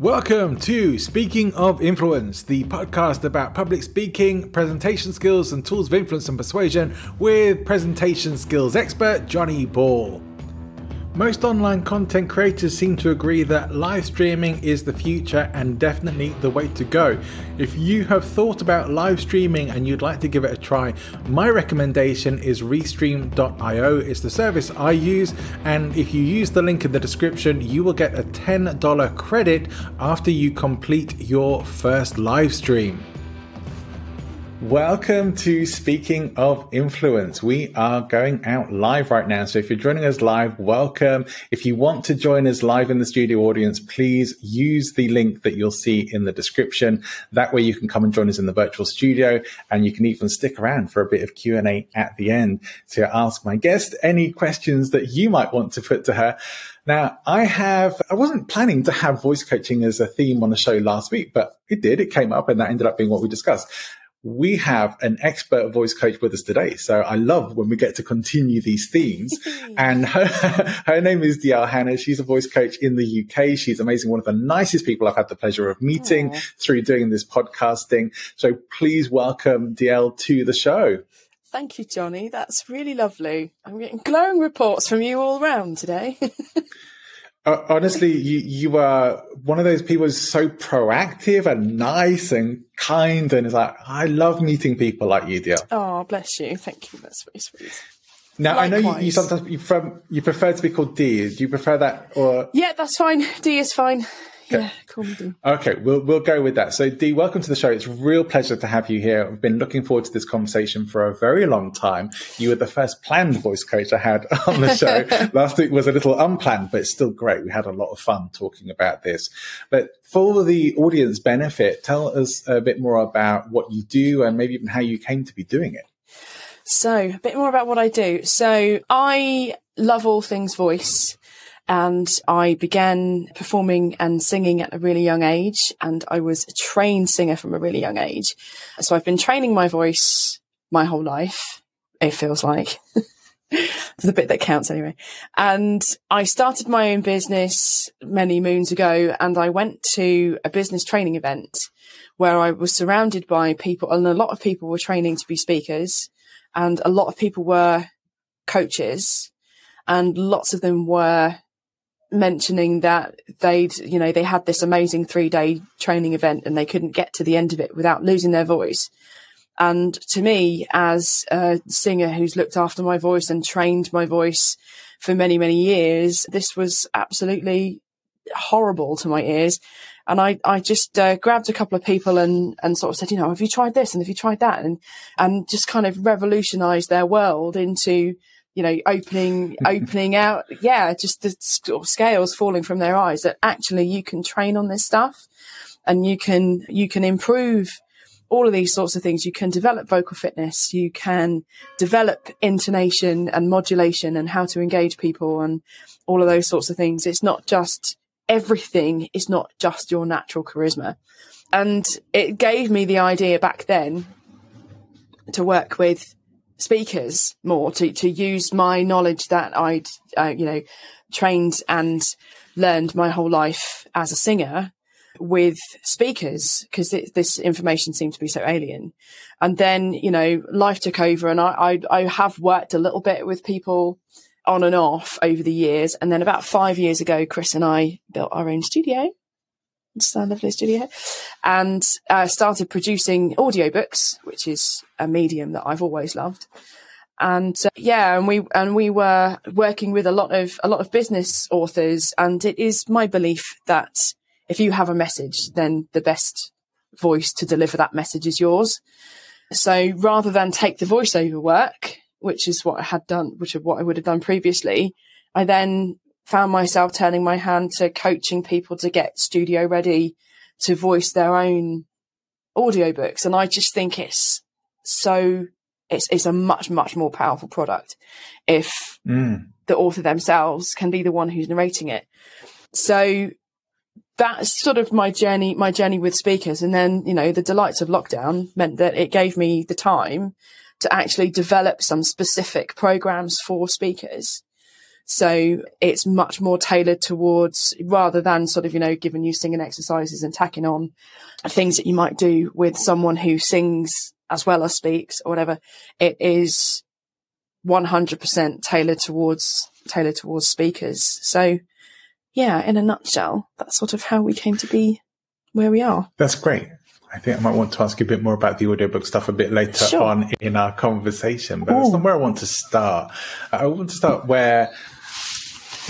Welcome to Speaking of Influence, the podcast about public speaking, presentation skills, and tools of influence and persuasion with presentation skills expert Johnny Ball. Most online content creators seem to agree that live streaming is the future and definitely the way to go. If you have thought about live streaming and you'd like to give it a try, my recommendation is Restream.io. It's the service I use, and if you use the link in the description, you will get a $10 credit after you complete your first live stream. Welcome to Speaking of Influence. We are going out live right now. So if you're joining us live, welcome. If you want to join us live in the studio audience, please use the link that you'll see in the description. That way you can come and join us in the virtual studio and you can even stick around for a bit of Q&A at the end to ask my guest any questions that you might want to put to her. Now, I have, I wasn't planning to have voice coaching as a theme on the show last week, but it did. It came up and that ended up being what we discussed we have an expert voice coach with us today. So I love when we get to continue these themes. and her, her name is Diel Hannah. She's a voice coach in the UK. She's amazing. One of the nicest people I've had the pleasure of meeting Aww. through doing this podcasting. So please welcome Diel to the show. Thank you, Johnny. That's really lovely. I'm getting glowing reports from you all round today. Uh, honestly, you you are one of those people who's so proactive and nice and kind, and it's like I love meeting people like you, dear. Oh, bless you. Thank you. That's very sweet. Now Likewise. I know you, you sometimes you, from, you prefer to be called D. Do you prefer that or? Yeah, that's fine. D is fine. Okay. Yeah, D. Okay, we'll we'll go with that. So Dee, welcome to the show. It's a real pleasure to have you here. I've been looking forward to this conversation for a very long time. You were the first planned voice coach I had on the show. Last week was a little unplanned, but it's still great. We had a lot of fun talking about this. But for the audience benefit, tell us a bit more about what you do and maybe even how you came to be doing it. So, a bit more about what I do. So, I love all things voice and I began performing and singing at a really young age and I was a trained singer from a really young age. So I've been training my voice my whole life. It feels like the bit that counts anyway. And I started my own business many moons ago and I went to a business training event where I was surrounded by people and a lot of people were training to be speakers and a lot of people were coaches and lots of them were mentioning that they'd, you know, they had this amazing three day training event and they couldn't get to the end of it without losing their voice. And to me, as a singer who's looked after my voice and trained my voice for many, many years, this was absolutely horrible to my ears. And I, I just uh, grabbed a couple of people and, and sort of said, you know, have you tried this and have you tried that? And, and just kind of revolutionized their world into you know, opening, opening out. Yeah, just the scales falling from their eyes that actually you can train on this stuff and you can, you can improve all of these sorts of things. You can develop vocal fitness. You can develop intonation and modulation and how to engage people and all of those sorts of things. It's not just everything. It's not just your natural charisma. And it gave me the idea back then to work with speakers more to, to use my knowledge that I'd, uh, you know, trained and learned my whole life as a singer with speakers because this information seemed to be so alien. And then, you know, life took over and I, I, I have worked a little bit with people on and off over the years. And then about five years ago, Chris and I built our own studio Lovely studio. And uh, started producing audiobooks, which is a medium that I've always loved. And uh, yeah, and we and we were working with a lot of a lot of business authors, and it is my belief that if you have a message, then the best voice to deliver that message is yours. So rather than take the voiceover work, which is what I had done, which is what I would have done previously, I then found myself turning my hand to coaching people to get studio ready to voice their own audiobooks. And I just think it's so, it's, it's a much, much more powerful product if mm. the author themselves can be the one who's narrating it. So that's sort of my journey, my journey with speakers. And then, you know, the delights of lockdown meant that it gave me the time to actually develop some specific programs for speakers so it's much more tailored towards rather than sort of, you know, giving you singing exercises and tacking on things that you might do with someone who sings as well as speaks or whatever. It is 100% tailored towards, tailored towards speakers. So yeah, in a nutshell, that's sort of how we came to be where we are. That's great. I think I might want to ask you a bit more about the audiobook stuff a bit later sure. on in our conversation, but Ooh. that's not where I want to start. I want to start where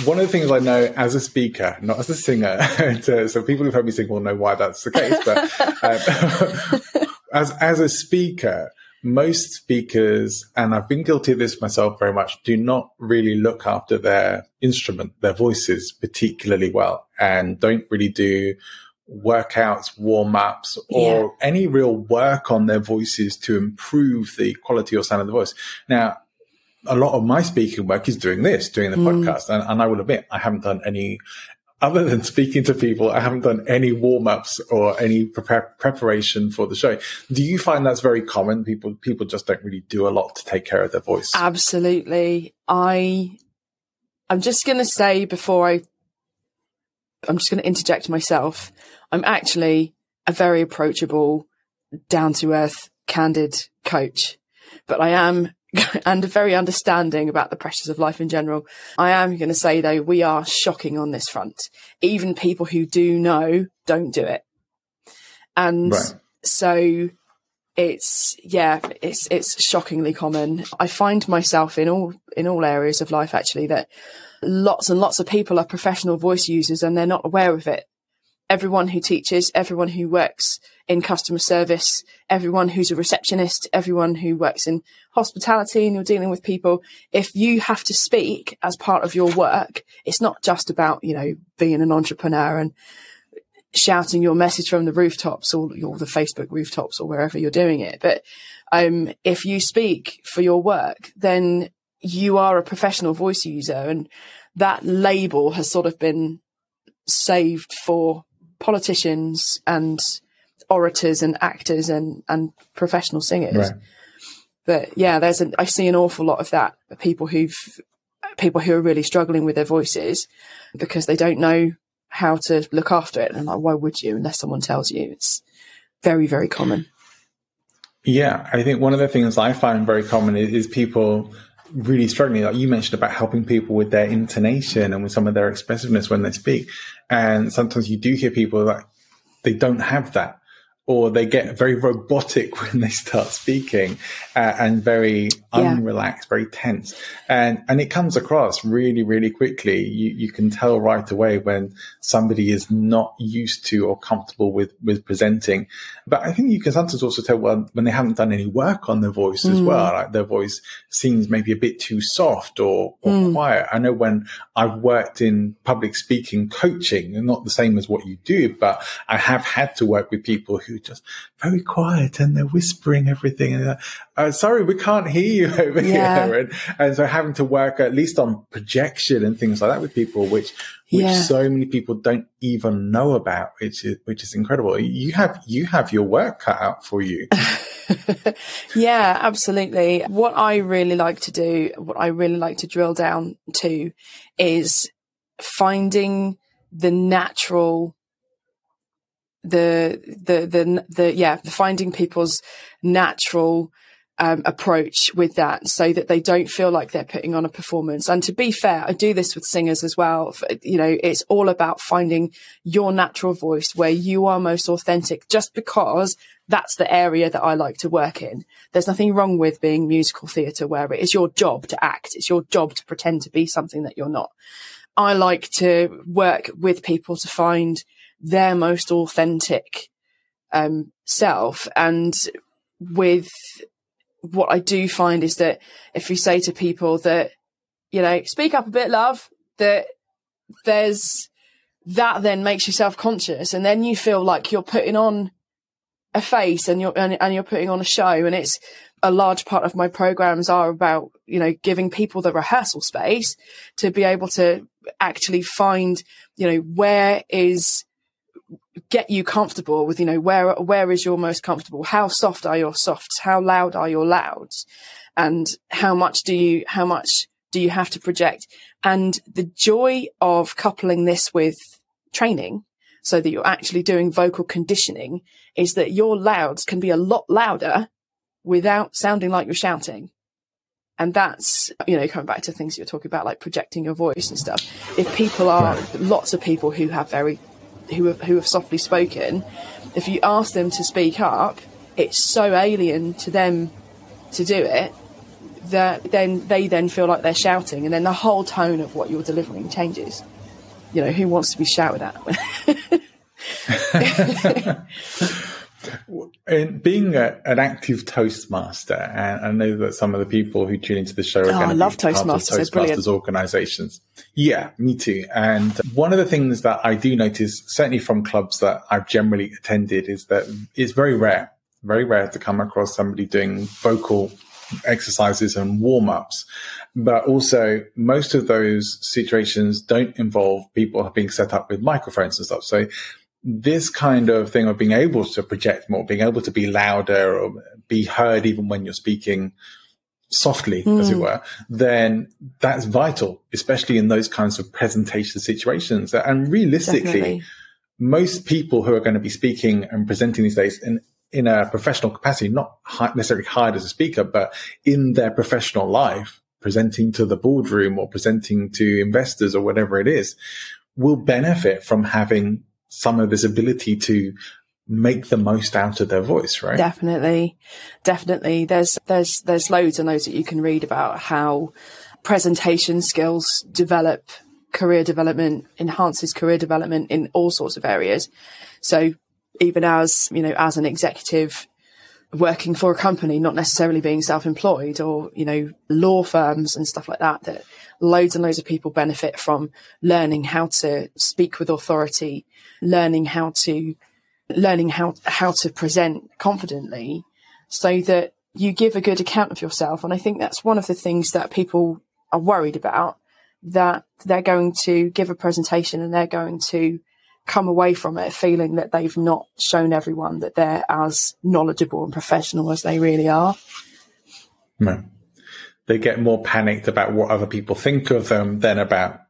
one of the things I know as a speaker, not as a singer, so people who've heard me sing will know why that's the case. But um, as as a speaker, most speakers, and I've been guilty of this myself very much, do not really look after their instrument, their voices particularly well, and don't really do workouts, warm ups, or yeah. any real work on their voices to improve the quality or sound of the voice. Now, a lot of my speaking work is doing this, doing the mm. podcast. And, and I will admit, I haven't done any, other than speaking to people, I haven't done any warm ups or any pre- preparation for the show. Do you find that's very common? People, people just don't really do a lot to take care of their voice. Absolutely. I, I'm just going to say before I, I'm just going to interject myself. I'm actually a very approachable, down to earth, candid coach, but I am and very understanding about the pressures of life in general. I am going to say though, we are shocking on this front. Even people who do know don't do it. And right. so it's, yeah, it's, it's shockingly common. I find myself in all, in all areas of life actually that lots and lots of people are professional voice users and they're not aware of it everyone who teaches, everyone who works in customer service, everyone who's a receptionist, everyone who works in hospitality and you're dealing with people. If you have to speak as part of your work, it's not just about, you know, being an entrepreneur and shouting your message from the rooftops or, or the Facebook rooftops or wherever you're doing it. But, um, if you speak for your work, then you are a professional voice user and that label has sort of been saved for politicians and orators and actors and, and professional singers. Right. But yeah, there's an, I see an awful lot of that. People who've, people who are really struggling with their voices because they don't know how to look after it. And like, why would you unless someone tells you? It's very, very common. Yeah. I think one of the things I find very common is, is people really struggling. Like you mentioned about helping people with their intonation and with some of their expressiveness when they speak. And sometimes you do hear people like they don't have that or they get very robotic when they start speaking uh, and very yeah. unrelaxed, very tense. And, and it comes across really, really quickly. You, you can tell right away when somebody is not used to or comfortable with, with presenting. But I think you can sometimes also tell when, when they haven't done any work on their voice mm. as well. Like their voice seems maybe a bit too soft or, or mm. quiet. I know when I've worked in public speaking coaching, not the same as what you do, but I have had to work with people who just very quiet and they're whispering everything. And uh, sorry, we can't hear you over yeah. here. And, and, so having to work at least on projection and things like that with people, which, which yeah. so many people don't even know about, which is, which is incredible. You have, you have your work cut out for you. yeah, absolutely. What I really like to do, what I really like to drill down to is finding the natural the the the the yeah finding people's natural um, approach with that so that they don't feel like they're putting on a performance. And to be fair, I do this with singers as well. You know, it's all about finding your natural voice where you are most authentic just because that's the area that I like to work in. There's nothing wrong with being musical theatre where it is your job to act. It's your job to pretend to be something that you're not. I like to work with people to find their most authentic um, self and with what I do find is that if you say to people that, you know, speak up a bit, love, that there's that then makes you self conscious and then you feel like you're putting on a face and you're, and, and you're putting on a show. And it's a large part of my programs are about, you know, giving people the rehearsal space to be able to actually find, you know, where is get you comfortable with, you know, where, where is your most comfortable? How soft are your softs? How loud are your louds? And how much do you, how much do you have to project? And the joy of coupling this with training so that you're actually doing vocal conditioning is that your louds can be a lot louder without sounding like you're shouting. And that's, you know, coming back to things you're talking about, like projecting your voice and stuff. If people are, lots of people who have very who have, who have softly spoken, if you ask them to speak up, it's so alien to them to do it that then they then feel like they're shouting, and then the whole tone of what you're delivering changes. You know, who wants to be shouted at? in being a, an active Toastmaster, and I know that some of the people who tune into the show are oh, going to love be Toastmasters, Toastmasters organizations. Yeah, me too. And one of the things that I do notice, certainly from clubs that I've generally attended, is that it's very rare, very rare to come across somebody doing vocal exercises and warm ups. But also, most of those situations don't involve people being set up with microphones and stuff. So this kind of thing of being able to project more, being able to be louder or be heard even when you're speaking softly, mm. as it hmm. were, then that's vital, especially in those kinds of presentation situations. And realistically, Definitely. most people who are going to be speaking and presenting these days in, in a professional capacity, not necessarily hired as a speaker, but in their professional life, presenting to the boardroom or presenting to investors or whatever it is, will benefit from having some of this ability to make the most out of their voice, right? Definitely. Definitely. There's, there's, there's loads and loads that you can read about how presentation skills develop career development, enhances career development in all sorts of areas. So even as, you know, as an executive working for a company, not necessarily being self-employed or, you know, law firms and stuff like that, that loads and loads of people benefit from learning how to speak with authority, learning how to, learning how, how to present confidently so that you give a good account of yourself. And I think that's one of the things that people are worried about that they're going to give a presentation and they're going to come away from it feeling that they've not shown everyone that they're as knowledgeable and professional as they really are. No. They get more panicked about what other people think of them than about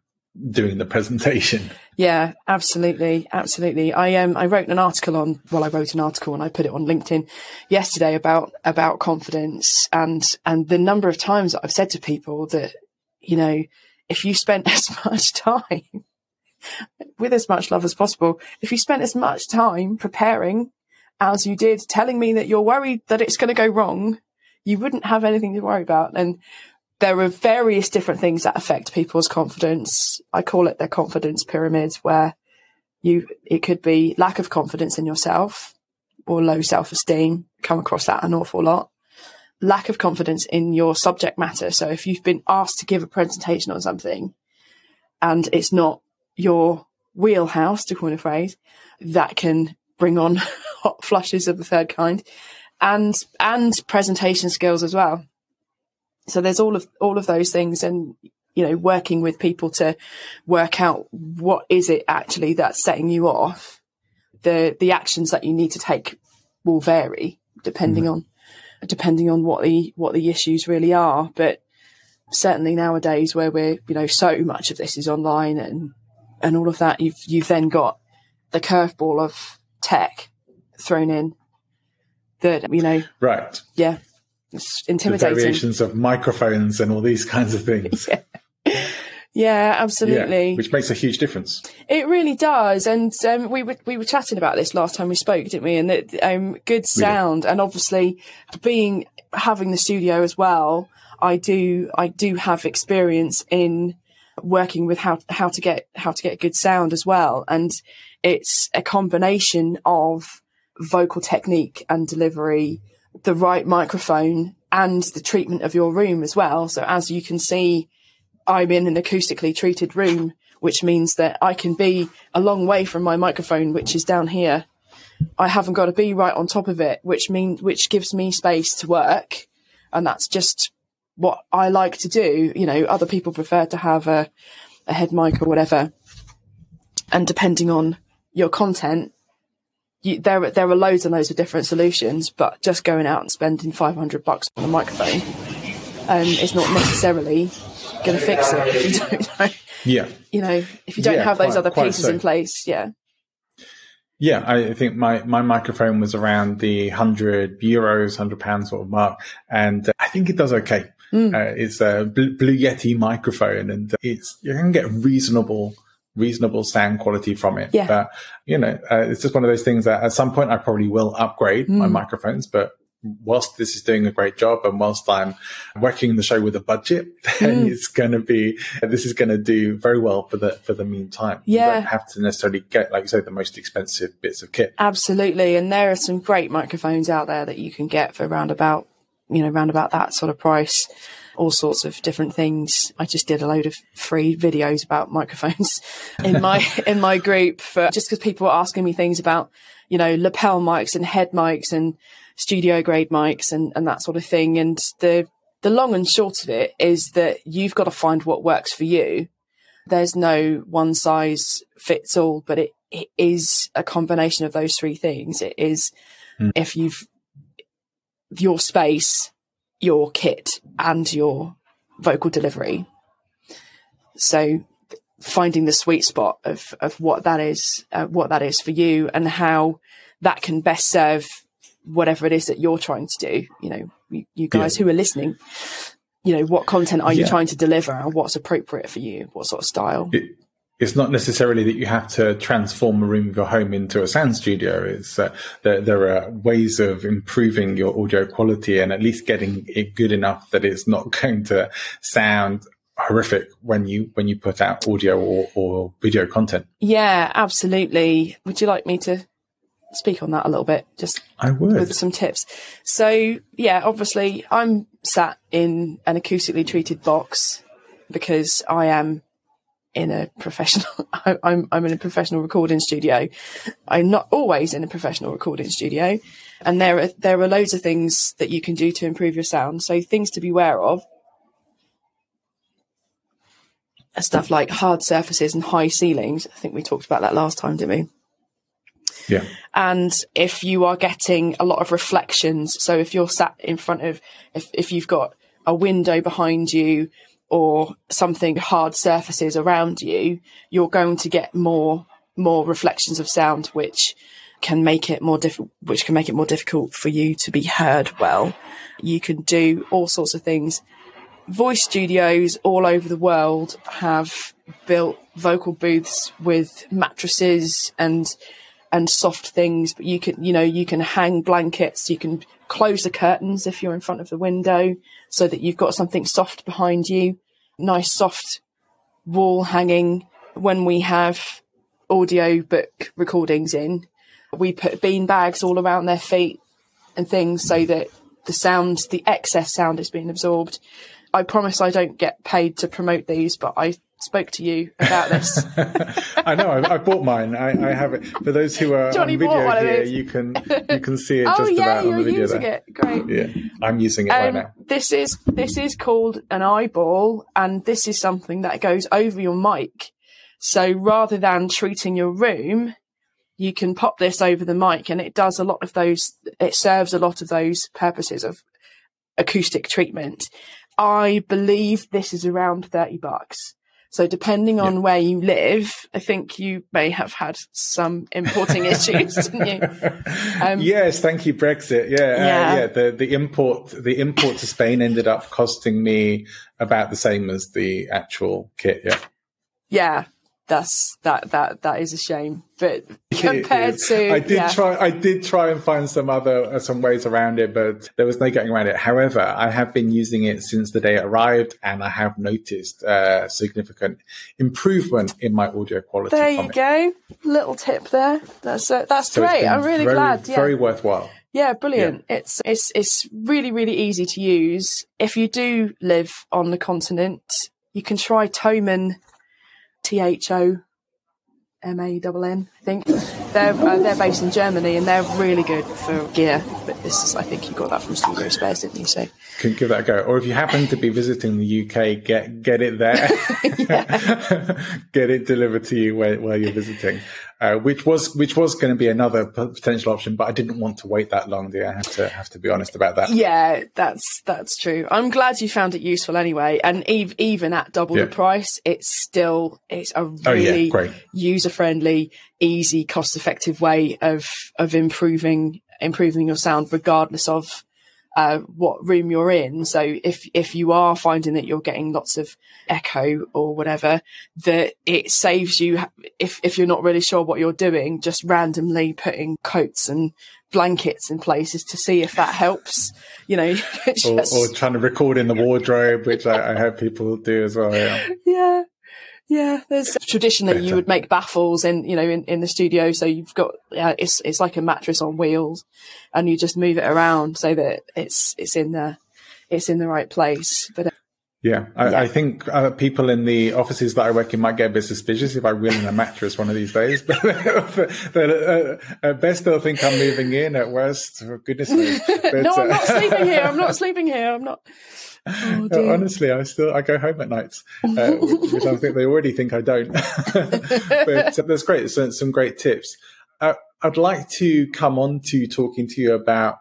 doing the presentation. Yeah, absolutely, absolutely. I um I wrote an article on well, I wrote an article and I put it on LinkedIn yesterday about about confidence and and the number of times that I've said to people that you know if you spent as much time with as much love as possible. If you spent as much time preparing as you did telling me that you're worried that it's going to go wrong, you wouldn't have anything to worry about. And there are various different things that affect people's confidence. I call it their confidence pyramids where you, it could be lack of confidence in yourself or low self esteem. Come across that an awful lot. Lack of confidence in your subject matter. So if you've been asked to give a presentation on something and it's not your wheelhouse, to coin a phrase, that can bring on hot flushes of the third kind and, and presentation skills as well. So there's all of, all of those things and, you know, working with people to work out what is it actually that's setting you off. The, the actions that you need to take will vary depending mm-hmm. on, depending on what the, what the issues really are. But certainly nowadays where we're, you know, so much of this is online and and all of that, you've you've then got the curveball of tech thrown in. That you know, right? Yeah, It's intimidating. The variations of microphones and all these kinds of things. yeah. yeah. absolutely. Yeah, which makes a huge difference. It really does. And um, we were we were chatting about this last time we spoke, didn't we? And that um, good sound, and obviously being having the studio as well. I do I do have experience in working with how how to get how to get good sound as well, and it's a combination of vocal technique and delivery, the right microphone, and the treatment of your room as well. So as you can see, I'm in an acoustically treated room, which means that I can be a long way from my microphone, which is down here. I haven't got to be right on top of it, which means which gives me space to work, and that's just what I like to do. You know, other people prefer to have a, a head mic or whatever, and depending on your content, you, there there are loads and loads of different solutions, but just going out and spending five hundred bucks on a microphone um, is not necessarily going to fix it if you don't know. Yeah, you know, if you don't yeah, have those quite, other pieces so. in place, yeah. Yeah, I think my, my microphone was around the hundred euros, hundred pounds sort of mark, and uh, I think it does okay. Mm. Uh, it's a Blue Yeti microphone, and it's you can get reasonable reasonable sound quality from it. Yeah. But, you know, uh, it's just one of those things that at some point I probably will upgrade mm. my microphones, but whilst this is doing a great job and whilst I'm working the show with a budget, then mm. it's going to be, this is going to do very well for the, for the meantime. Yeah. You don't have to necessarily get, like you say, the most expensive bits of kit. Absolutely. And there are some great microphones out there that you can get for around about, you know, around about that sort of price all sorts of different things. I just did a load of free videos about microphones in my in my group for just because people were asking me things about, you know, lapel mics and head mics and studio grade mics and, and that sort of thing. And the the long and short of it is that you've got to find what works for you. There's no one size fits all, but it, it is a combination of those three things. It is mm. if you've your space your kit and your vocal delivery. So finding the sweet spot of, of what that is, uh, what that is for you and how that can best serve whatever it is that you're trying to do. You know, you, you guys yeah. who are listening, you know, what content are you trying to deliver and what's appropriate for you? What sort of style? It, it's not necessarily that you have to transform a room of your home into a sound studio. It's uh, there, there, are ways of improving your audio quality and at least getting it good enough that it's not going to sound horrific when you when you put out audio or, or video content. Yeah, absolutely. Would you like me to speak on that a little bit? Just I would with some tips. So yeah, obviously I'm sat in an acoustically treated box because I am in a professional I'm I'm in a professional recording studio. I'm not always in a professional recording studio. And there are there are loads of things that you can do to improve your sound. So things to be aware of are stuff like hard surfaces and high ceilings. I think we talked about that last time, didn't we? Yeah. And if you are getting a lot of reflections, so if you're sat in front of if if you've got a window behind you or something hard surfaces around you, you're going to get more more reflections of sound, which can make it more diff- which can make it more difficult for you to be heard well. You can do all sorts of things. Voice studios all over the world have built vocal booths with mattresses and and soft things, but you can you know you can hang blankets, you can close the curtains if you're in front of the window so that you've got something soft behind you. Nice soft wall hanging when we have audio book recordings in. We put bean bags all around their feet and things so that the sound, the excess sound is being absorbed. I promise I don't get paid to promote these, but I spoke to you about this. I know. I, I, bought mine. I, I, have it. For those who are Johnny on video here, you can you can see it oh, just yeah, about on the video. Using there. it. Great. Yeah, I'm using it um, right now. This is this is called an eyeball, and this is something that goes over your mic. So rather than treating your room, you can pop this over the mic, and it does a lot of those. It serves a lot of those purposes of acoustic treatment. I believe this is around thirty bucks So depending on yeah. where you live, I think you may have had some importing issues, didn't you? Um, yes, thank you, Brexit. Yeah, uh, yeah. Uh, yeah. The the import the import to Spain ended up costing me about the same as the actual kit. Yeah. Yeah, that's that that that is a shame. But compared to, I did yeah. try, I did try and find some other uh, some ways around it, but there was no getting around it. However, I have been using it since the day it arrived, and I have noticed uh, significant improvement in my audio quality. There you go, little tip there. That's uh, that's so great. I'm really very, glad. Yeah. Very worthwhile. Yeah, brilliant. Yeah. It's it's it's really really easy to use. If you do live on the continent, you can try Thomann T H O M A N N. I think they're uh, they're based in Germany and they're really good for gear. But this is, I think, you got that from Studio Spares, didn't you? So can give that a go. Or if you happen to be visiting the UK, get get it there, get it delivered to you where, where you're visiting uh, which was which was going to be another potential option, but I didn't want to wait that long. Do I have to have to be honest about that? Yeah, that's that's true. I'm glad you found it useful anyway, and even even at double yeah. the price, it's still it's a really oh, yeah. user friendly, easy, cost effective way of of improving improving your sound, regardless of uh, what room you're in. So if if you are finding that you're getting lots of echo or whatever, that it saves you if if you're not really sure what you're doing, just randomly putting coats and blankets in places to see if that helps. You know, just... or, or, trying to record in the wardrobe, which I, I have people do as well. Yeah. yeah. Yeah, there's traditionally you would make baffles in, you know, in, in the studio. So you've got, yeah, it's, it's like a mattress on wheels and you just move it around so that it's, it's in the, it's in the right place. But, uh, yeah, I, yeah. I think uh, people in the offices that I work in might get a bit suspicious if I wheel in a mattress one of these days. But uh, at best, they'll think I'm moving in. At worst, for goodness sake. no, I'm not uh, sleeping here. I'm not sleeping here. I'm not. Oh, honestly, I still I go home at nights, uh, which I think they already think I don't. but that's great. So, some great tips. Uh, I'd like to come on to talking to you about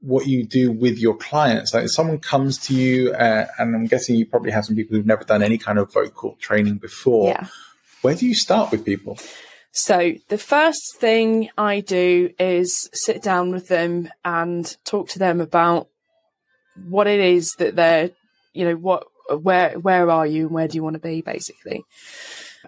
what you do with your clients. Like if someone comes to you, uh, and I'm guessing you probably have some people who've never done any kind of vocal training before. Yeah. Where do you start with people? So the first thing I do is sit down with them and talk to them about what it is that they're, you know, what, where, where are you and where do you want to be basically?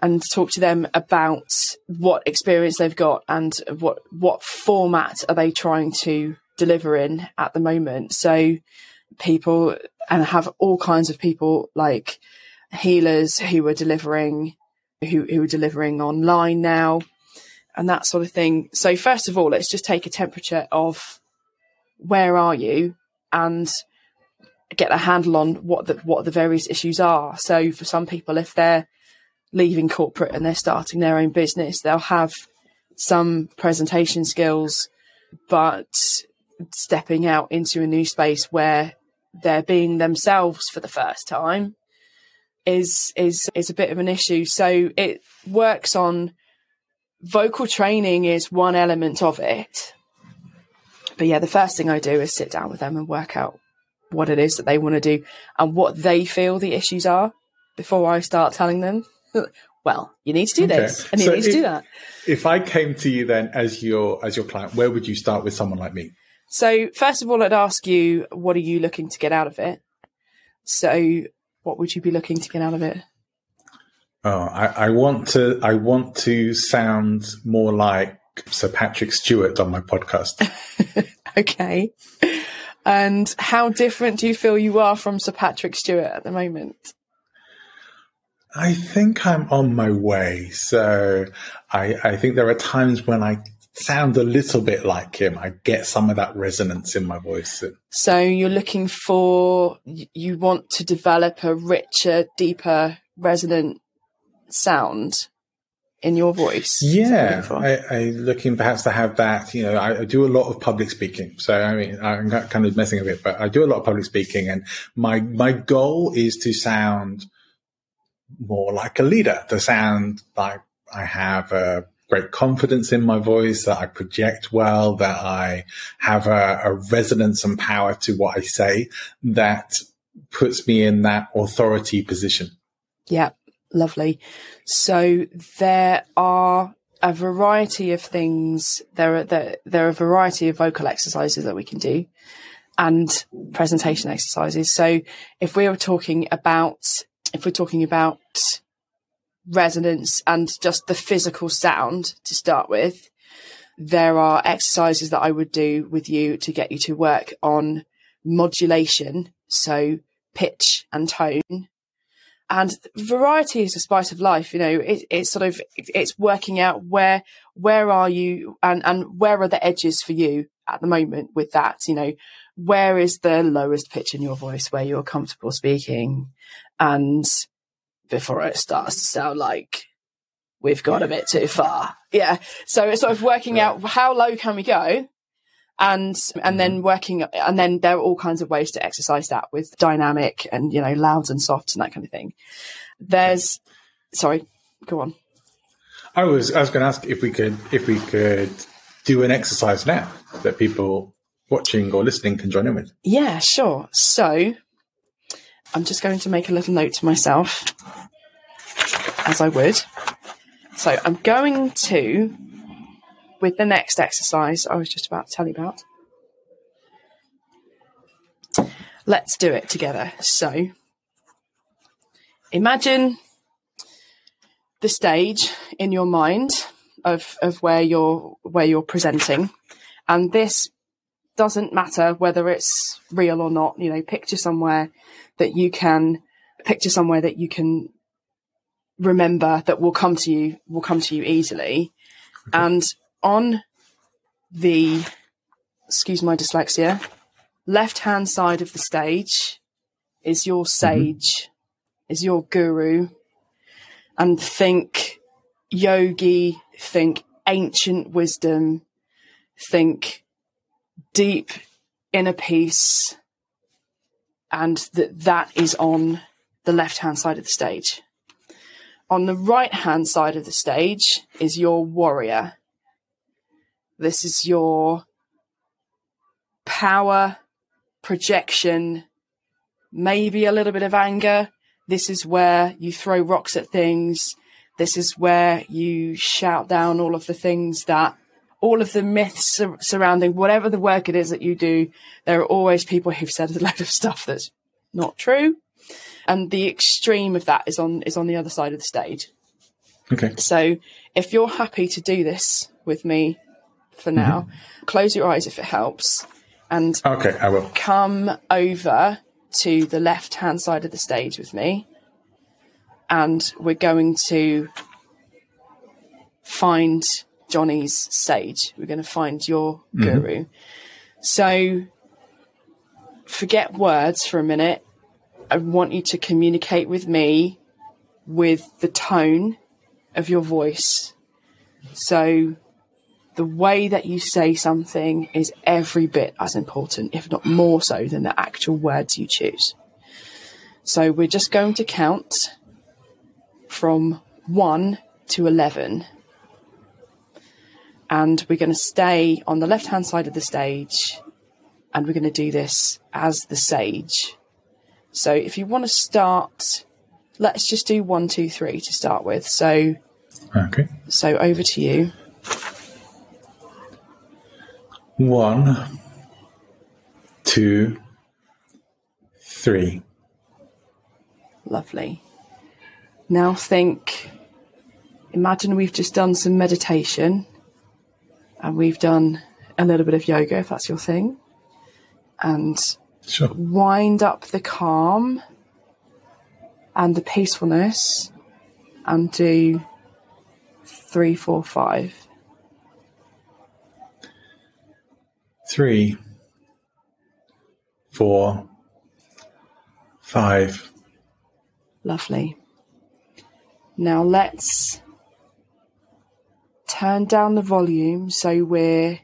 And talk to them about what experience they've got and what, what format are they trying to deliver in at the moment. So people and have all kinds of people like healers who are delivering, who, who are delivering online now and that sort of thing. So first of all, let's just take a temperature of where are you and get a handle on what the what the various issues are. So for some people, if they're leaving corporate and they're starting their own business, they'll have some presentation skills, but stepping out into a new space where they're being themselves for the first time is is is a bit of an issue. So it works on vocal training is one element of it. But yeah, the first thing I do is sit down with them and work out what it is that they want to do and what they feel the issues are before I start telling them, well, you need to do okay. this and you so need to if, do that. If I came to you then as your as your client, where would you start with someone like me? So first of all, I'd ask you, what are you looking to get out of it? So what would you be looking to get out of it? Oh, I, I want to I want to sound more like Sir Patrick Stewart on my podcast. okay. And how different do you feel you are from Sir Patrick Stewart at the moment? I think I'm on my way. So I, I think there are times when I sound a little bit like him. I get some of that resonance in my voice. So you're looking for, you want to develop a richer, deeper, resonant sound in your voice. Yeah, I, I looking perhaps to have that. You know, I, I, do a lot of public speaking, so I mean, I'm kind of messing a bit, but I do a lot of public speaking, and my my goal is to sound more like a leader, to sound like I have a great confidence in my voice, that I project well, that I have a, a resonance and power to what I say that puts me in that authority position. Yeah, Lovely. So there are a variety of things. There are there, there are a variety of vocal exercises that we can do, and presentation exercises. So if we were talking about if we're talking about resonance and just the physical sound to start with, there are exercises that I would do with you to get you to work on modulation, so pitch and tone. And variety is the spice of life. You know, it, it's sort of it's working out where where are you and and where are the edges for you at the moment with that. You know, where is the lowest pitch in your voice where you're comfortable speaking, and before it starts to sound like we've gone a bit too far. Yeah. So it's sort of working out how low can we go and and then mm-hmm. working and then there are all kinds of ways to exercise that with dynamic and you know louds and softs and that kind of thing there's sorry go on i was i was going to ask if we could if we could do an exercise now that people watching or listening can join in with yeah sure so i'm just going to make a little note to myself as i would so i'm going to with the next exercise I was just about to tell you about. Let's do it together. So imagine the stage in your mind of, of where you're where you're presenting. And this doesn't matter whether it's real or not, you know, picture somewhere that you can picture somewhere that you can remember that will come to you will come to you easily. Okay. And on the, excuse my dyslexia, left hand side of the stage is your mm-hmm. sage, mm-hmm. is your guru, and think yogi, think ancient wisdom, think deep inner peace, and that that is on the left hand side of the stage. On the right hand side of the stage is your warrior, this is your power, projection, maybe a little bit of anger. This is where you throw rocks at things. This is where you shout down all of the things that, all of the myths surrounding whatever the work it is that you do. There are always people who've said a load of stuff that's not true. And the extreme of that is on, is on the other side of the stage. Okay. So if you're happy to do this with me for now. Mm-hmm. Close your eyes if it helps. And okay, I will. Come over to the left hand side of the stage with me. And we're going to find Johnny's sage. We're going to find your mm-hmm. guru. So forget words for a minute. I want you to communicate with me with the tone of your voice. So the way that you say something is every bit as important, if not more so, than the actual words you choose. So we're just going to count from 1 to 11. And we're going to stay on the left hand side of the stage and we're going to do this as the sage. So if you want to start, let's just do one, two, three to start with. So, okay. So over to you. One, two, three. Lovely. Now think, imagine we've just done some meditation and we've done a little bit of yoga if that's your thing. And sure. wind up the calm and the peacefulness and do three, four, five. three, four, five. Lovely. Now let's turn down the volume so we're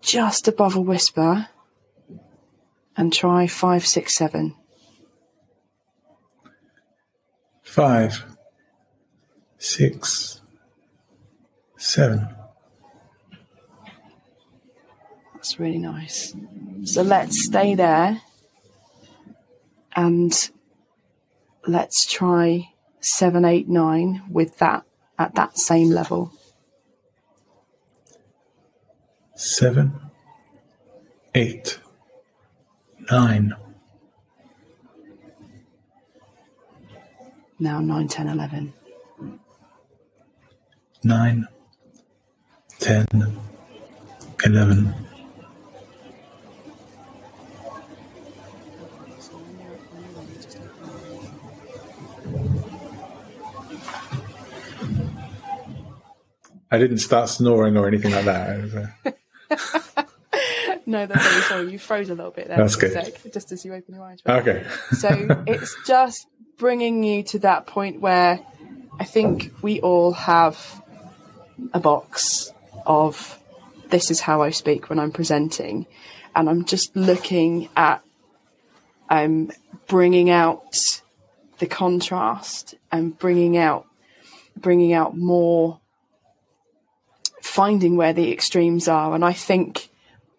just above a whisper and try five, six, seven. Five, six, seven. That's really nice. So let's stay there and let's try seven, eight, nine with that at that same level. Seven, eight, nine. Now nine, ten, eleven. Nine, ten, eleven. I didn't start snoring or anything like that. no, that's very sorry. You froze a little bit there. That's good. Sec, just as you open your eyes. Okay. so it's just bringing you to that point where I think we all have a box of this is how I speak when I'm presenting, and I'm just looking at um, bringing out the contrast and bringing out bringing out more finding where the extremes are. And I think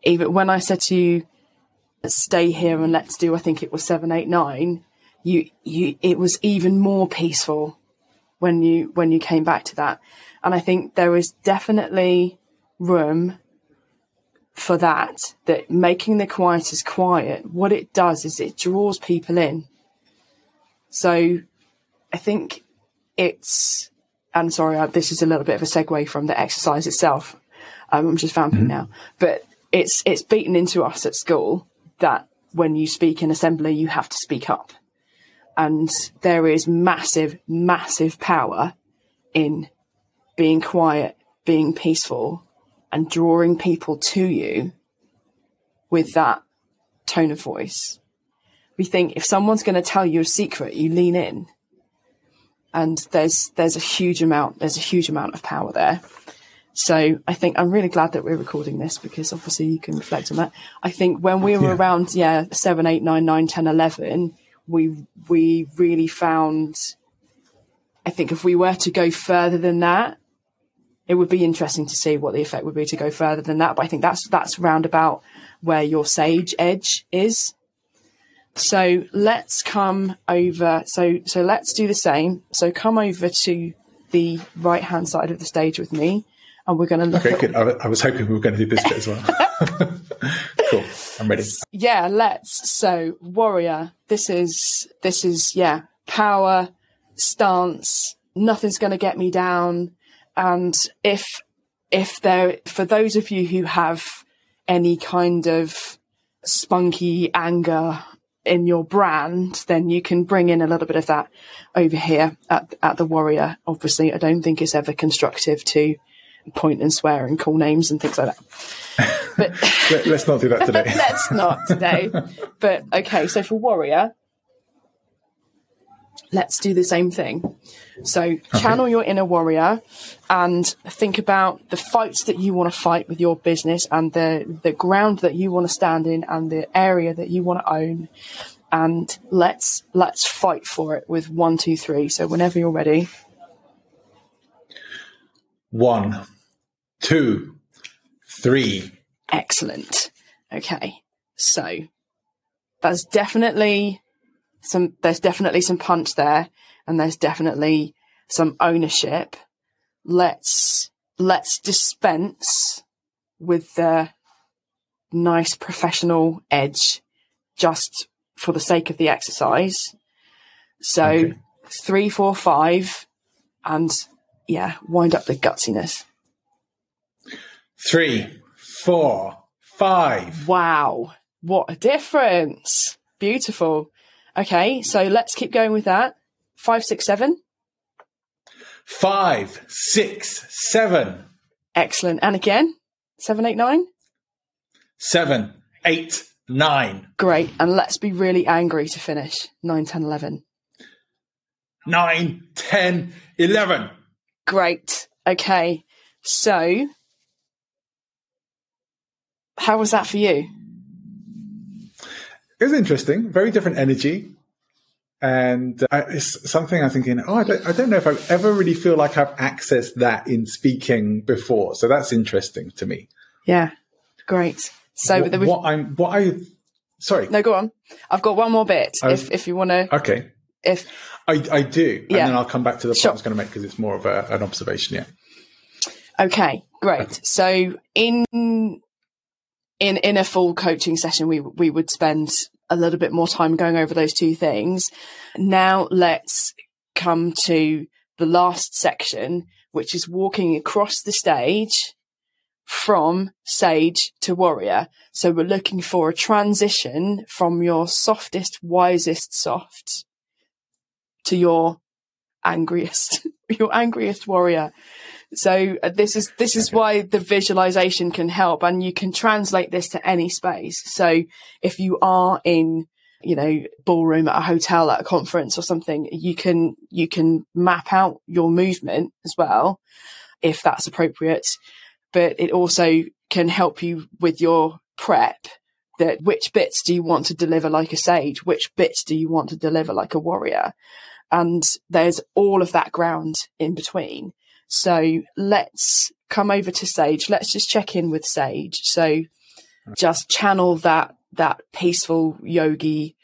even when I said to you, stay here and let's do, I think it was seven, eight, nine, you, you, it was even more peaceful when you, when you came back to that. And I think there is definitely room for that, that making the quieters quiet, what it does is it draws people in. So I think it's and sorry, this is a little bit of a segue from the exercise itself. Um, I'm just vamping mm-hmm. now, but it's it's beaten into us at school that when you speak in assembly, you have to speak up, and there is massive, massive power in being quiet, being peaceful, and drawing people to you with that tone of voice. We think if someone's going to tell you a secret, you lean in and there's there's a huge amount there's a huge amount of power there. So I think I'm really glad that we're recording this because obviously you can reflect on that. I think when we were yeah. around yeah seven, eight, nine, nine, ten, eleven, we we really found. I think if we were to go further than that, it would be interesting to see what the effect would be to go further than that. But I think that's that's roundabout where your sage edge is. So let's come over. So so let's do the same. So come over to the right hand side of the stage with me, and we're going to look. Okay, at... good. I, I was hoping we were going to do this bit as well. cool. I'm ready. Yeah, let's. So warrior. This is this is yeah power stance. Nothing's going to get me down. And if if there for those of you who have any kind of spunky anger in your brand, then you can bring in a little bit of that over here at, at the warrior. Obviously, I don't think it's ever constructive to point and swear and call names and things like that. But Let, us not do that today. let's not today. But okay, so for warrior, let's do the same thing. So channel okay. your inner warrior and think about the fights that you want to fight with your business and the, the ground that you want to stand in and the area that you want to own. And let's, let's fight for it with one, two, three. So whenever you're ready. One, two, three. Excellent. Okay. So that's definitely some there's definitely some punch there and there's definitely some ownership. Let's let's dispense with the nice professional edge just for the sake of the exercise. So okay. three, four, five, and yeah, wind up the gutsiness. Three, four, five. Wow, what a difference! Beautiful. Okay, so let's keep going with that. Five, six, seven. Five, six, seven. Excellent. And again, seven, eight, nine. Seven, eight, nine. Great. And let's be really angry to finish. Nine, ten, eleven. Nine, ten, eleven. Great. Okay. So, how was that for you? It was interesting, very different energy. And uh, it's something I'm thinking, oh, I don't, I don't know if I ever really feel like I've accessed that in speaking before. So that's interesting to me. Yeah, great. So what, what I'm, what I, sorry. No, go on. I've got one more bit. Was, if if you want to. Okay. If I, I do, yeah. and then I'll come back to the point sure. I was going to make because it's more of a, an observation. Yeah. Okay, great. Okay. So in in in a full coaching session, we we would spend a little bit more time going over those two things. Now let's come to the last section, which is walking across the stage from sage to warrior. So we're looking for a transition from your softest, wisest soft to your angriest, your angriest warrior. So uh, this is this is okay. why the visualization can help, and you can translate this to any space. So if you are in you know ballroom at a hotel at a conference or something you can you can map out your movement as well if that's appropriate but it also can help you with your prep that which bits do you want to deliver like a sage which bits do you want to deliver like a warrior and there's all of that ground in between so let's come over to sage let's just check in with sage so just channel that that peaceful yogi.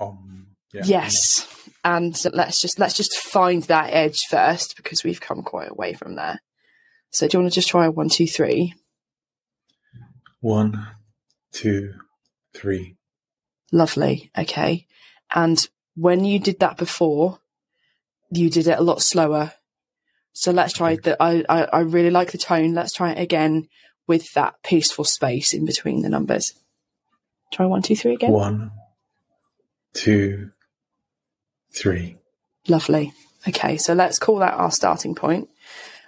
Um, yeah. Yes. And let's just let's just find that edge first because we've come quite away from there. So do you want to just try one, two, three? One, two, three. Lovely. Okay. And when you did that before, you did it a lot slower. So let's try that. I, I, I really like the tone. Let's try it again with that peaceful space in between the numbers. Try one, two, three again. One, two, three. Lovely. Okay, so let's call that our starting point.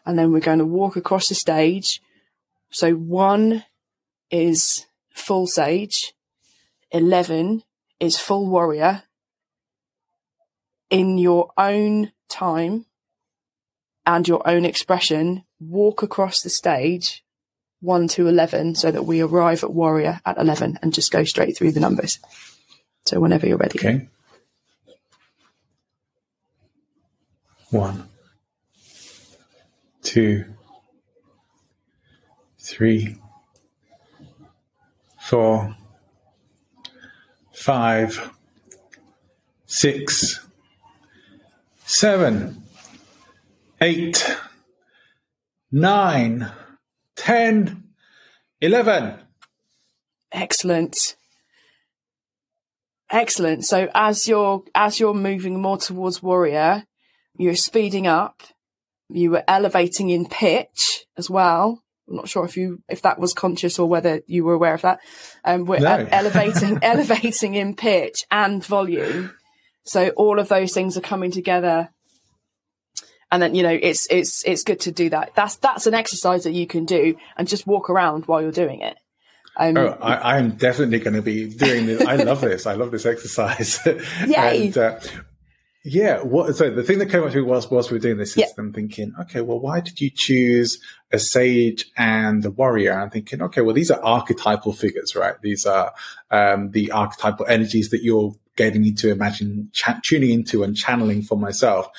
And then we're going to walk across the stage. So one is full sage, 11 is full warrior. In your own time and your own expression, walk across the stage 1 to 11 so that we arrive at warrior at 11 and just go straight through the numbers. So whenever you're ready. Okay. One, two, three, four, five, six, seven, eight, nine, ten, eleven. Excellent. Excellent. So as you're as you're moving more towards warrior, you're speeding up. You were elevating in pitch as well. I'm not sure if you if that was conscious or whether you were aware of that. Um, we're no. elevating elevating in pitch and volume. So all of those things are coming together and then you know it's it's it's good to do that that's that's an exercise that you can do and just walk around while you're doing it um, oh, I, am definitely going to be doing this. I love this. I love this exercise. Yay. and, uh, yeah. What, so the thing that came up to me whilst, whilst we were doing this is. I'm thinking, okay, well, why did you choose a sage and a warrior? I'm thinking, okay, well, these are archetypal figures, right? These are um, the archetypal energies that you're getting me to imagine ch- tuning into and channeling for myself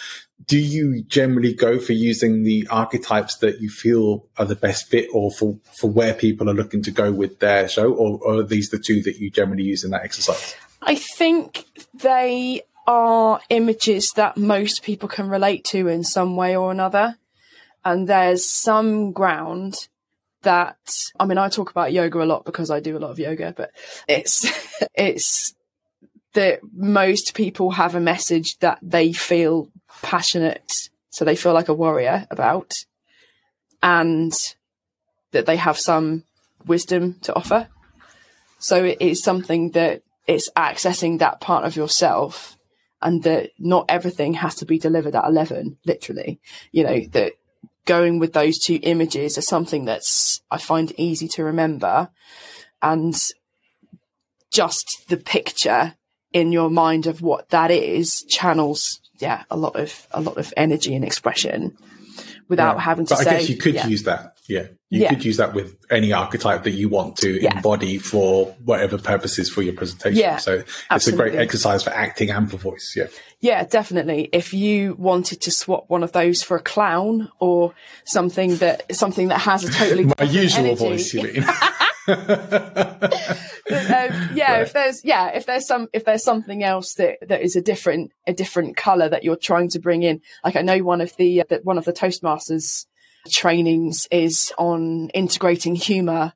do you generally go for using the archetypes that you feel are the best fit or for, for where people are looking to go with their show or, or are these the two that you generally use in that exercise? I think they are images that most people can relate to in some way or another. And there's some ground that i mean i talk about yoga a lot because i do a lot of yoga but it's it's that most people have a message that they feel passionate, so they feel like a warrior about, and that they have some wisdom to offer. So it is something that it's accessing that part of yourself and that not everything has to be delivered at 11, literally. You know, that going with those two images is something that's, I find easy to remember. And just the picture in your mind of what that is channels yeah a lot of a lot of energy and expression without yeah. having to but say, I guess you could yeah. use that. Yeah. You yeah. could use that with any archetype that you want to embody for whatever purposes for your presentation. Yeah, so absolutely. it's a great exercise for acting and for voice. Yeah. Yeah, definitely. If you wanted to swap one of those for a clown or something that something that has a totally my usual energy. voice, you mean? um, yeah, right. if there's yeah, if there's some if there's something else that that is a different a different color that you're trying to bring in, like I know one of the uh, that one of the Toastmasters trainings is on integrating humor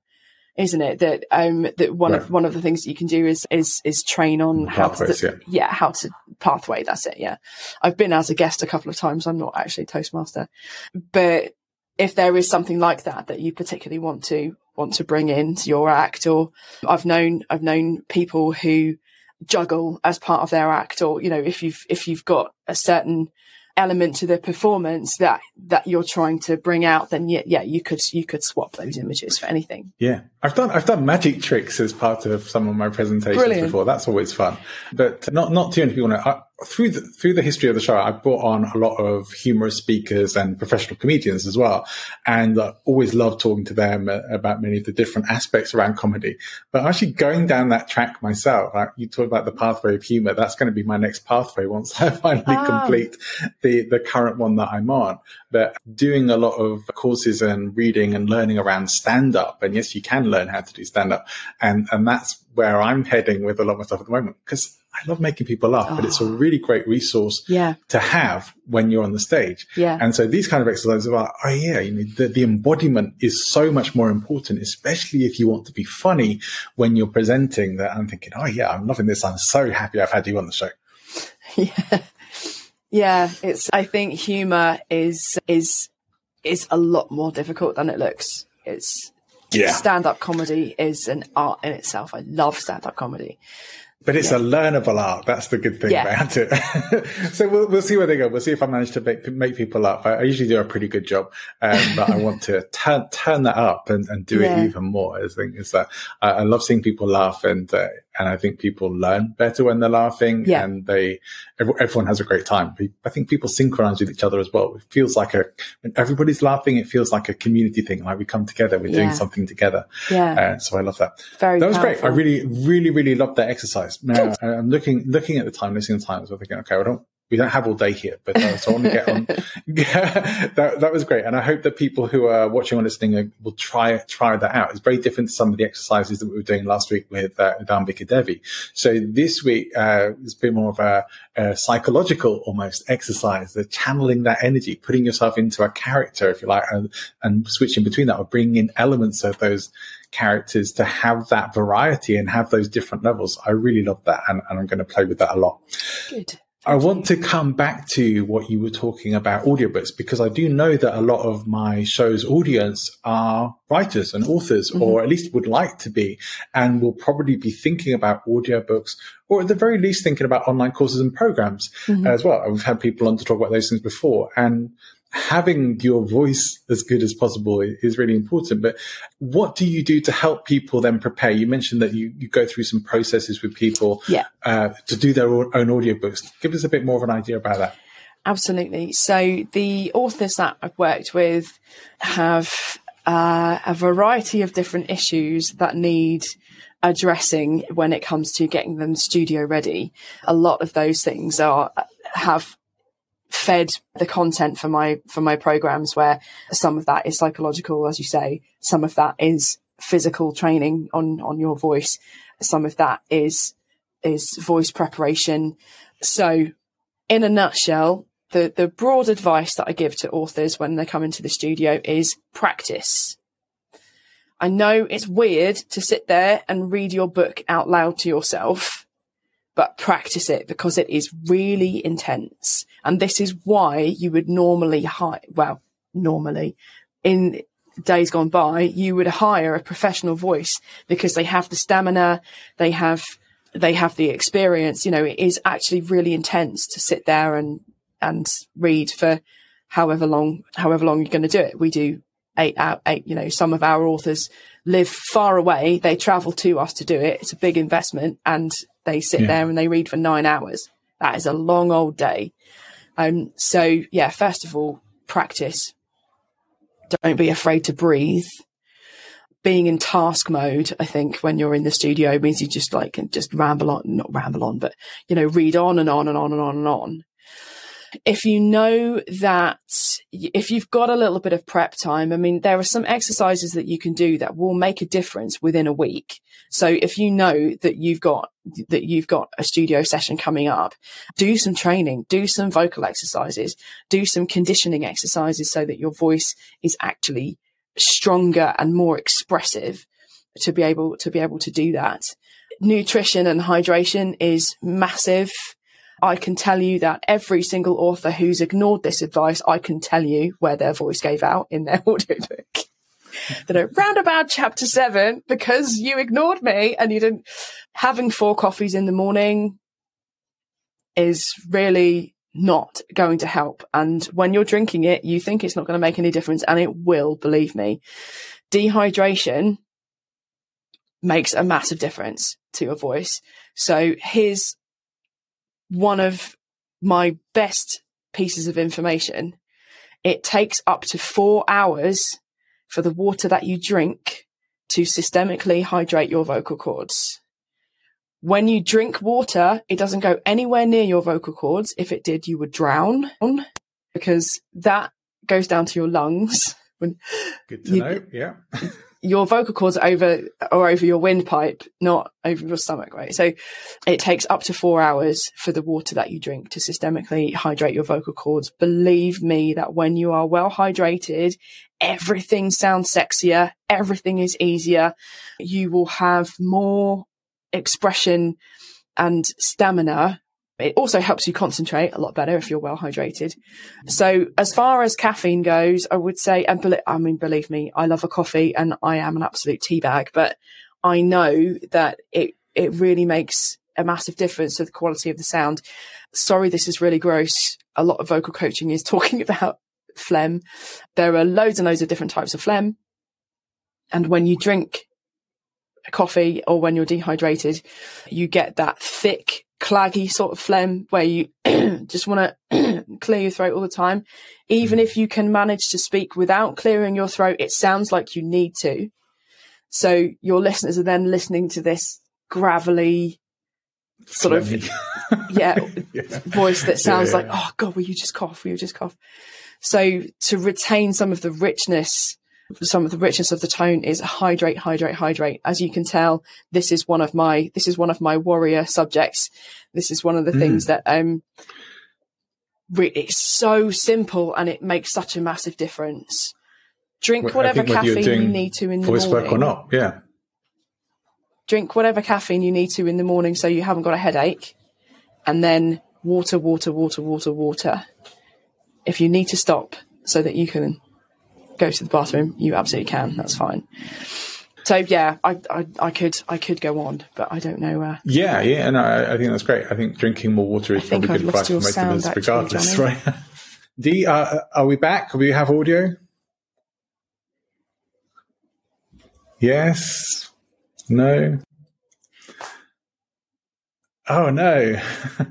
isn't it? That um that one right. of one of the things that you can do is is is train on how to yeah. yeah. how to pathway. That's it. Yeah, I've been as a guest a couple of times. I'm not actually Toastmaster, but if there is something like that that you particularly want to want to bring into your act, or I've known I've known people who juggle as part of their act, or you know if you've if you've got a certain element to the performance that that you're trying to bring out, then yeah, yeah, you could you could swap those images for anything. Yeah, I've done I've done magic tricks as part of some of my presentations Brilliant. before. That's always fun, but not not too many people know. I, through the, through the history of the show, I've brought on a lot of humorous speakers and professional comedians as well, and I always love talking to them about many of the different aspects around comedy. But actually going down that track myself, like you talk about the pathway of humor, that's going to be my next pathway once I finally ah. complete the the current one that I'm on. But doing a lot of courses and reading and learning around stand up, and yes, you can learn how to do stand up, and and that's where I'm heading with a lot of my stuff at the moment because I love making people laugh, oh. but it's a oh. really great resource yeah. to have when you're on the stage. Yeah. And so these kind of exercises are, oh yeah, you know, the, the embodiment is so much more important, especially if you want to be funny when you're presenting that I'm thinking, oh yeah, I'm loving this. I'm so happy I've had you on the show. Yeah. Yeah. It's, I think humor is, is, is a lot more difficult than it looks. It's, yeah. stand up comedy is an art in itself. I love stand up comedy. But it's yeah. a learnable art. That's the good thing yeah. about it. so we'll, we'll see where they go. We'll see if I manage to make, make people laugh. I, I usually do a pretty good job, um, but I want to turn, turn that up and, and do yeah. it even more. I think is that I, I love seeing people laugh and, uh, and I think people learn better when they're laughing yeah. and they, everyone has a great time. I think people synchronize with each other as well. It feels like a, when everybody's laughing, it feels like a community thing. Like we come together, we're yeah. doing something together. Yeah. Uh, so I love that. Very That was powerful. great. I really, really, really loved that exercise. Now I'm looking, looking at the time, listening to the time. So I'm thinking, okay, I don't, we don't have all day here, but uh, so I want to get on. that that was great, and I hope that people who are watching or listening will try try that out. It's very different to some of the exercises that we were doing last week with uh, with Ambika Devi. So this week uh, it's been more of a, a, psychological almost exercise, the channeling that energy, putting yourself into a character, if you like, and, and switching between that, or bringing in elements of those characters to have that variety and have those different levels. I really love that, and, and I'm going to play with that a lot. Good. I want to come back to what you were talking about audiobooks because I do know that a lot of my show's audience are writers and authors, mm-hmm. or at least would like to be, and will probably be thinking about audiobooks, or at the very least thinking about online courses and programs mm-hmm. as well. We've had people on to talk about those things before, and having your voice as good as possible is really important. But what do you do to help people then prepare? You mentioned that you, you go through some processes with people yeah. uh, to do their own audiobooks. Give us a bit more of an idea about that. Absolutely. So the authors that I've worked with have uh, a variety of different issues that need addressing when it comes to getting them studio ready. A lot of those things are have fed the content for my for my programs where some of that is psychological as you say. Some of that is physical training on on your voice. Some of that is is voice preparation. So in a nutshell the the broad advice that i give to authors when they come into the studio is practice. I know it's weird to sit there and read your book out loud to yourself but practice it because it is really intense. And this is why you would normally hire, well, normally in days gone by, you would hire a professional voice because they have the stamina, they have, they have the experience. You know, it is actually really intense to sit there and, and read for however long, however long you're going to do it. We do eight out, eight, you know, some of our authors live far away. They travel to us to do it. It's a big investment and they sit yeah. there and they read for nine hours. That is a long old day. Um, so yeah, first of all, practice. Don't be afraid to breathe. Being in task mode, I think, when you're in the studio means you just like just ramble on, not ramble on, but you know, read on and on and on and on and on. If you know that if you've got a little bit of prep time, I mean, there are some exercises that you can do that will make a difference within a week. So if you know that you've got, that you've got a studio session coming up, do some training, do some vocal exercises, do some conditioning exercises so that your voice is actually stronger and more expressive to be able to be able to do that. Nutrition and hydration is massive. I can tell you that every single author who's ignored this advice, I can tell you where their voice gave out in their audiobook. that are round about chapter seven, because you ignored me and you didn't, having four coffees in the morning is really not going to help. And when you're drinking it, you think it's not going to make any difference and it will, believe me. Dehydration makes a massive difference to your voice. So here's one of my best pieces of information. It takes up to four hours for the water that you drink to systemically hydrate your vocal cords. When you drink water, it doesn't go anywhere near your vocal cords. If it did, you would drown because that goes down to your lungs. Good to you, know. Yeah. your vocal cords over or over your windpipe, not over your stomach, right? So it takes up to four hours for the water that you drink to systemically hydrate your vocal cords. Believe me that when you are well hydrated, everything sounds sexier, everything is easier. You will have more expression and stamina it also helps you concentrate a lot better if you're well hydrated. So as far as caffeine goes, I would say, and be- I mean, believe me, I love a coffee and I am an absolute tea bag, but I know that it, it really makes a massive difference to the quality of the sound. Sorry, this is really gross. A lot of vocal coaching is talking about phlegm. There are loads and loads of different types of phlegm. And when you drink coffee or when you're dehydrated, you get that thick claggy sort of phlegm where you just want to clear your throat all the time. Even mm. if you can manage to speak without clearing your throat, it sounds like you need to. So your listeners are then listening to this gravelly sort of yeah, yeah, voice that sounds yeah, yeah. like, oh God, will you just cough? Will you just cough? So to retain some of the richness some of the richness of the tone is hydrate, hydrate, hydrate. As you can tell, this is one of my this is one of my warrior subjects. This is one of the mm. things that um it's so simple and it makes such a massive difference. Drink well, whatever caffeine you need to in the morning. work or not, yeah. Drink whatever caffeine you need to in the morning so you haven't got a headache, and then water, water, water, water, water. If you need to stop so that you can go to the bathroom, you absolutely can. That's fine. So yeah, I, I, I could I could go on, but I don't know. Uh, yeah, yeah, and I, I think that's great. I think drinking more water is probably good advice for most of us, regardless, Johnny. right? D, uh, are we back? Do we have audio? Yes. No. Oh no.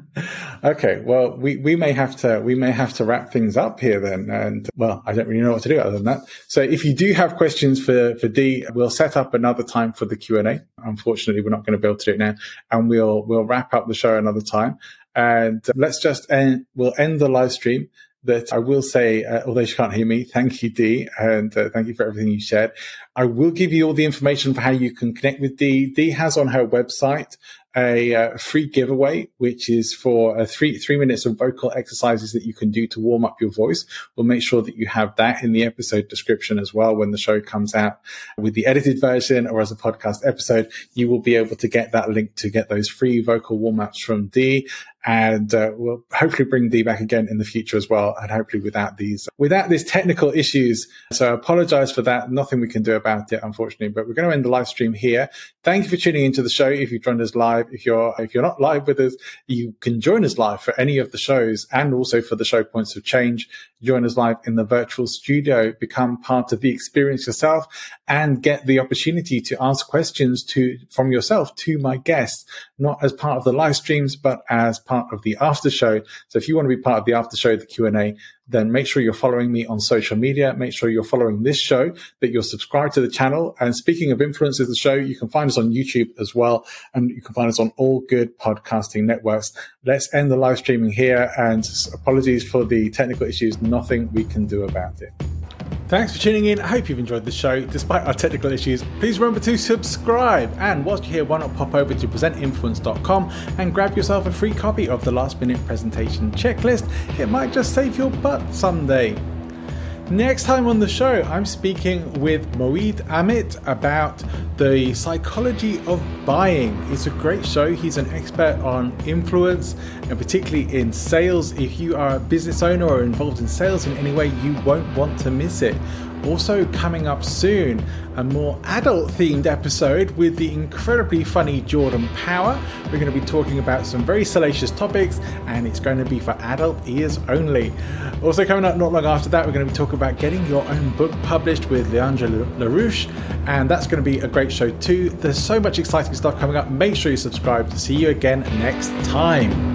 okay. Well, we, we may have to, we may have to wrap things up here then. And well, I don't really know what to do other than that. So if you do have questions for, for D, we'll set up another time for the Q and A. Unfortunately, we're not going to be able to do it now and we'll, we'll wrap up the show another time. And let's just end, we'll end the live stream that I will say, uh, although she can't hear me, thank you, Dee, and uh, thank you for everything you shared. I will give you all the information for how you can connect with Dee. Dee has on her website a uh, free giveaway, which is for uh, three three minutes of vocal exercises that you can do to warm up your voice. We'll make sure that you have that in the episode description as well when the show comes out with the edited version or as a podcast episode. You will be able to get that link to get those free vocal warm ups from Dee and uh, we'll hopefully bring Dee back again in the future as well, and hopefully without these without these technical issues. So I apologize for that. Nothing we can do about it, unfortunately. But we're going to end the live stream here. Thank you for tuning into the show. If you've joined us live, if you're if you're not live with us, you can join us live for any of the shows, and also for the show Points of Change. Join us live in the virtual studio, become part of the experience yourself, and get the opportunity to ask questions to from yourself to my guests, not as part of the live streams, but as part part of the after show. So if you want to be part of the after show, the Q and A, then make sure you're following me on social media. Make sure you're following this show, that you're subscribed to the channel. And speaking of influencers, the show, you can find us on YouTube as well. And you can find us on all good podcasting networks. Let's end the live streaming here. And apologies for the technical issues. Nothing we can do about it. Thanks for tuning in. I hope you've enjoyed the show. Despite our technical issues, please remember to subscribe. And whilst you're here, why not pop over to presentinfluence.com and grab yourself a free copy of the last minute presentation checklist? It might just save your butt someday. Next time on the show, I'm speaking with Moeed Amit about the psychology of buying. It's a great show. He's an expert on influence and particularly in sales. If you are a business owner or involved in sales in any way, you won't want to miss it. Also, coming up soon, a more adult themed episode with the incredibly funny Jordan Power. We're going to be talking about some very salacious topics, and it's going to be for adult ears only. Also, coming up not long after that, we're going to be talking about getting your own book published with Leandra LaRouche, and that's going to be a great show too. There's so much exciting stuff coming up. Make sure you subscribe to see you again next time.